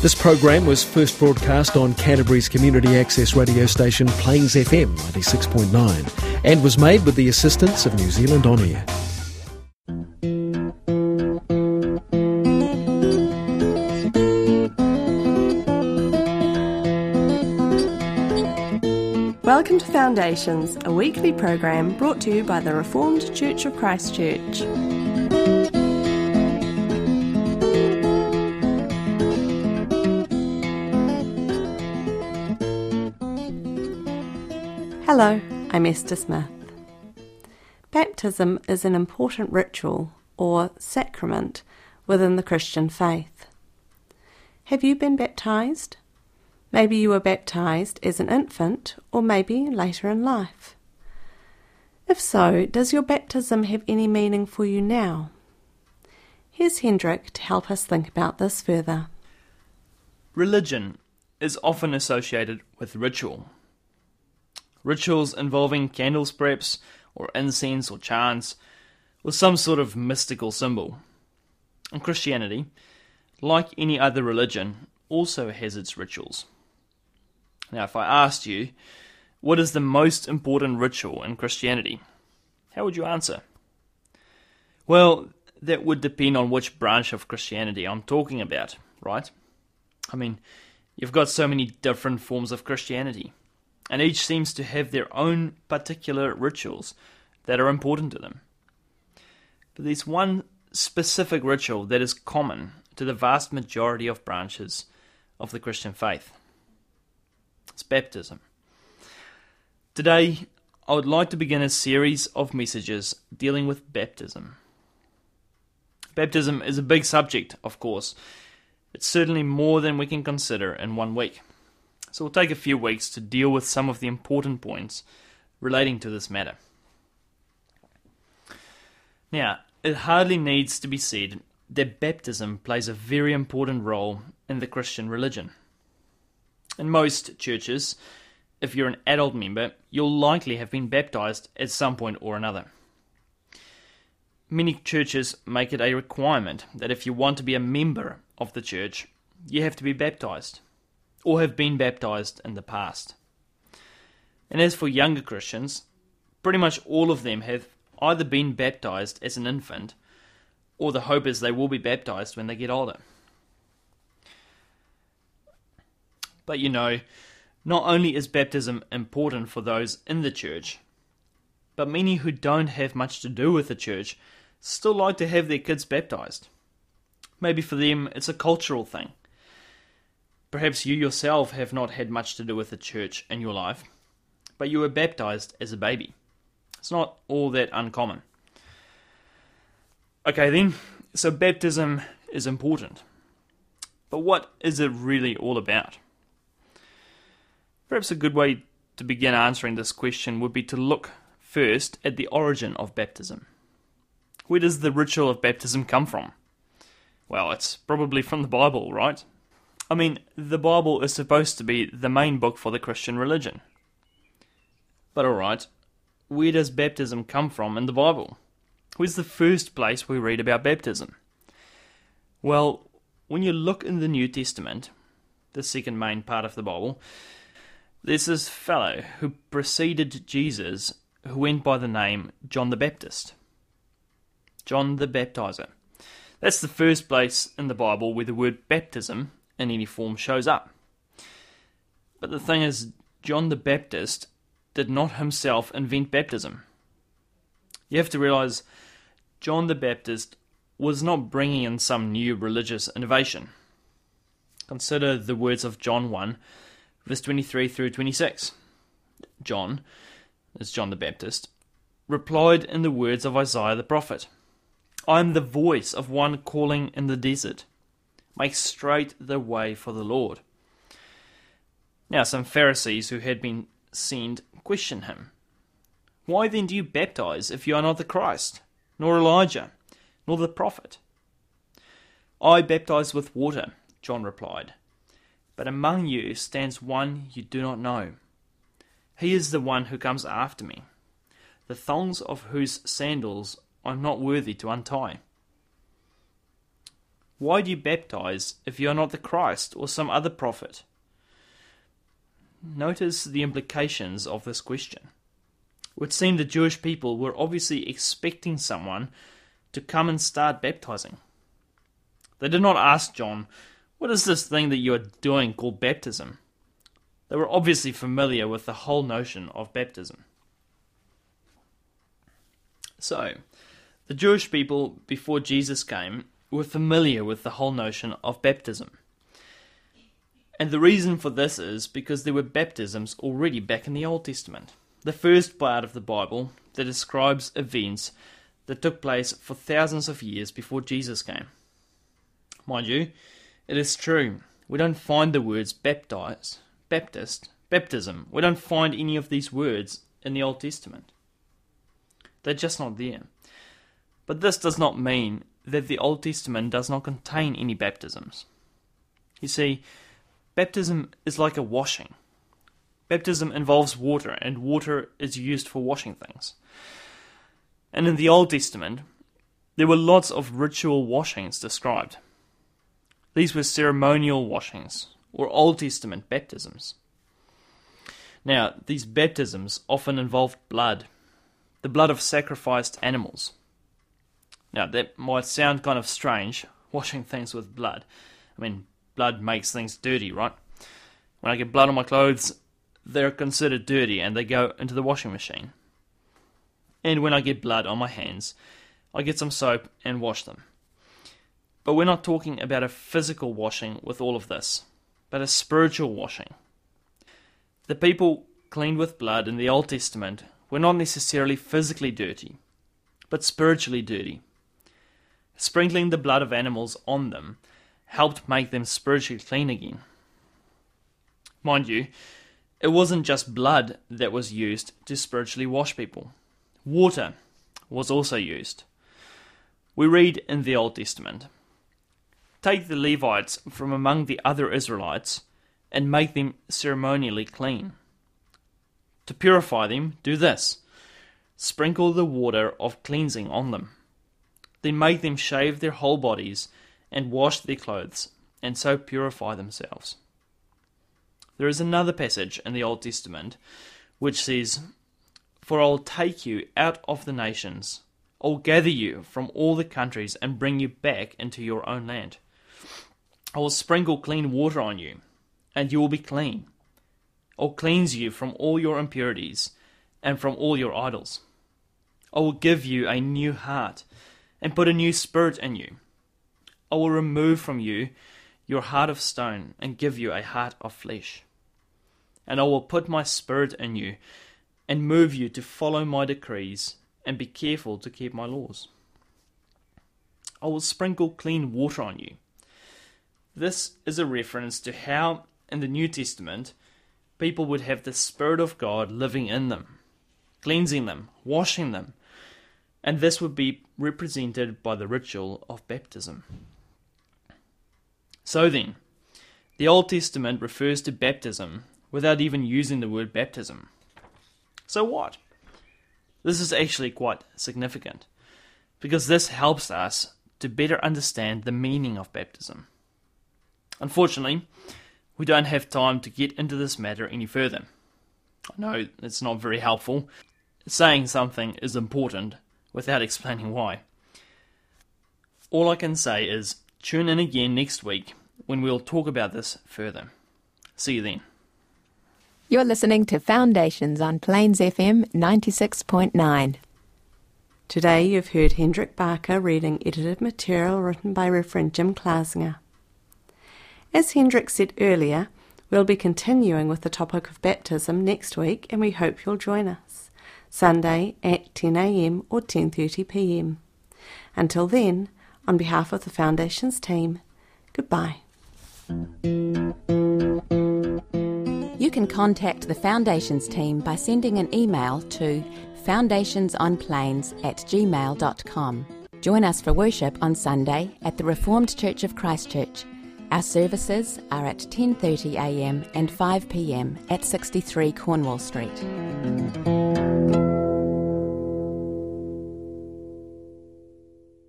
This program was first broadcast on Canterbury's community access radio station Plains FM 96.9 and was made with the assistance of New Zealand On Air. Welcome to Foundations, a weekly program brought to you by the Reformed Church of Christchurch. Hello, I'm Esther Smith. Baptism is an important ritual or sacrament within the Christian faith. Have you been baptized? Maybe you were baptized as an infant or maybe later in life. If so, does your baptism have any meaning for you now? Here's Hendrik to help us think about this further. Religion is often associated with ritual. Rituals involving candles, perhaps, or incense or chants, or some sort of mystical symbol. And Christianity, like any other religion, also has its rituals. Now, if I asked you, what is the most important ritual in Christianity? How would you answer? Well, that would depend on which branch of Christianity I'm talking about, right? I mean, you've got so many different forms of Christianity, and each seems to have their own particular rituals that are important to them. But there's one specific ritual that is common to the vast majority of branches of the Christian faith. It's baptism. Today, I would like to begin a series of messages dealing with baptism. Baptism is a big subject, of course. It's certainly more than we can consider in one week. So we'll take a few weeks to deal with some of the important points relating to this matter. Now, it hardly needs to be said that baptism plays a very important role in the Christian religion. In most churches, if you're an adult member, you'll likely have been baptized at some point or another. Many churches make it a requirement that if you want to be a member of the church, you have to be baptized or have been baptized in the past. And as for younger Christians, pretty much all of them have either been baptized as an infant or the hope is they will be baptized when they get older. But you know, not only is baptism important for those in the church, but many who don't have much to do with the church still like to have their kids baptized. Maybe for them it's a cultural thing. Perhaps you yourself have not had much to do with the church in your life, but you were baptized as a baby. It's not all that uncommon. Okay, then, so baptism is important. But what is it really all about? Perhaps a good way to begin answering this question would be to look first at the origin of baptism. Where does the ritual of baptism come from? Well, it's probably from the Bible, right? I mean, the Bible is supposed to be the main book for the Christian religion. But alright, where does baptism come from in the Bible? Where's the first place we read about baptism? Well, when you look in the New Testament, the second main part of the Bible, there's this fellow who preceded Jesus who went by the name John the Baptist. John the Baptizer. That's the first place in the Bible where the word baptism in any form shows up. But the thing is, John the Baptist did not himself invent baptism. You have to realize John the Baptist was not bringing in some new religious innovation. Consider the words of John 1 verse 23 through 26. John, as John the Baptist, replied in the words of Isaiah the prophet I am the voice of one calling in the desert. Make straight the way for the Lord. Now, some Pharisees who had been sent questioned him. Why then do you baptize if you are not the Christ, nor Elijah, nor the prophet? I baptize with water, John replied but among you stands one you do not know. He is the one who comes after me, the thongs of whose sandals I am not worthy to untie. Why do you baptize if you are not the Christ or some other prophet? Notice the implications of this question. It would seem the Jewish people were obviously expecting someone to come and start baptizing. They did not ask John, What is this thing that you are doing called baptism? They were obviously familiar with the whole notion of baptism. So, the Jewish people before Jesus came were familiar with the whole notion of baptism. And the reason for this is because there were baptisms already back in the Old Testament, the first part of the Bible that describes events that took place for thousands of years before Jesus came. Mind you, it is true, we don't find the words baptize, Baptist, baptism, we don't find any of these words in the Old Testament. They're just not there. But this does not mean that the Old Testament does not contain any baptisms. You see, baptism is like a washing. Baptism involves water, and water is used for washing things. And in the Old Testament, there were lots of ritual washings described. These were ceremonial washings, or Old Testament baptisms. Now, these baptisms often involved blood, the blood of sacrificed animals. Now, that might sound kind of strange, washing things with blood. I mean, blood makes things dirty, right? When I get blood on my clothes, they're considered dirty and they go into the washing machine. And when I get blood on my hands, I get some soap and wash them. But we're not talking about a physical washing with all of this, but a spiritual washing. The people cleaned with blood in the Old Testament were not necessarily physically dirty, but spiritually dirty. Sprinkling the blood of animals on them helped make them spiritually clean again. Mind you, it wasn't just blood that was used to spiritually wash people, water was also used. We read in the Old Testament Take the Levites from among the other Israelites and make them ceremonially clean. To purify them, do this sprinkle the water of cleansing on them. Then make them shave their whole bodies and wash their clothes, and so purify themselves. There is another passage in the Old Testament which says, For I will take you out of the nations, I will gather you from all the countries and bring you back into your own land. I will sprinkle clean water on you, and you will be clean. I will cleanse you from all your impurities and from all your idols. I will give you a new heart and put a new spirit in you. I will remove from you your heart of stone and give you a heart of flesh. And I will put my spirit in you and move you to follow my decrees and be careful to keep my laws. I will sprinkle clean water on you. This is a reference to how, in the New Testament, people would have the Spirit of God living in them, cleansing them, washing them, and this would be represented by the ritual of baptism. So then, the Old Testament refers to baptism without even using the word baptism. So what? This is actually quite significant, because this helps us to better understand the meaning of baptism. Unfortunately, we don't have time to get into this matter any further. I know it's not very helpful. Saying something is important without explaining why. All I can say is tune in again next week when we'll talk about this further. See you then. You're listening to Foundations on Plains FM 96.9. Today you've heard Hendrik Barker reading edited material written by Reverend Jim Klasinger. As Hendrik said earlier, we'll be continuing with the topic of baptism next week and we hope you'll join us. Sunday at 10am or 10.30pm. Until then, on behalf of the Foundations team, goodbye. You can contact the Foundations team by sending an email to foundationsonplains at gmail.com. Join us for worship on Sunday at the Reformed Church of Christchurch. Our services are at 10:30 a.m. and 5 p.m. at 63 Cornwall Street.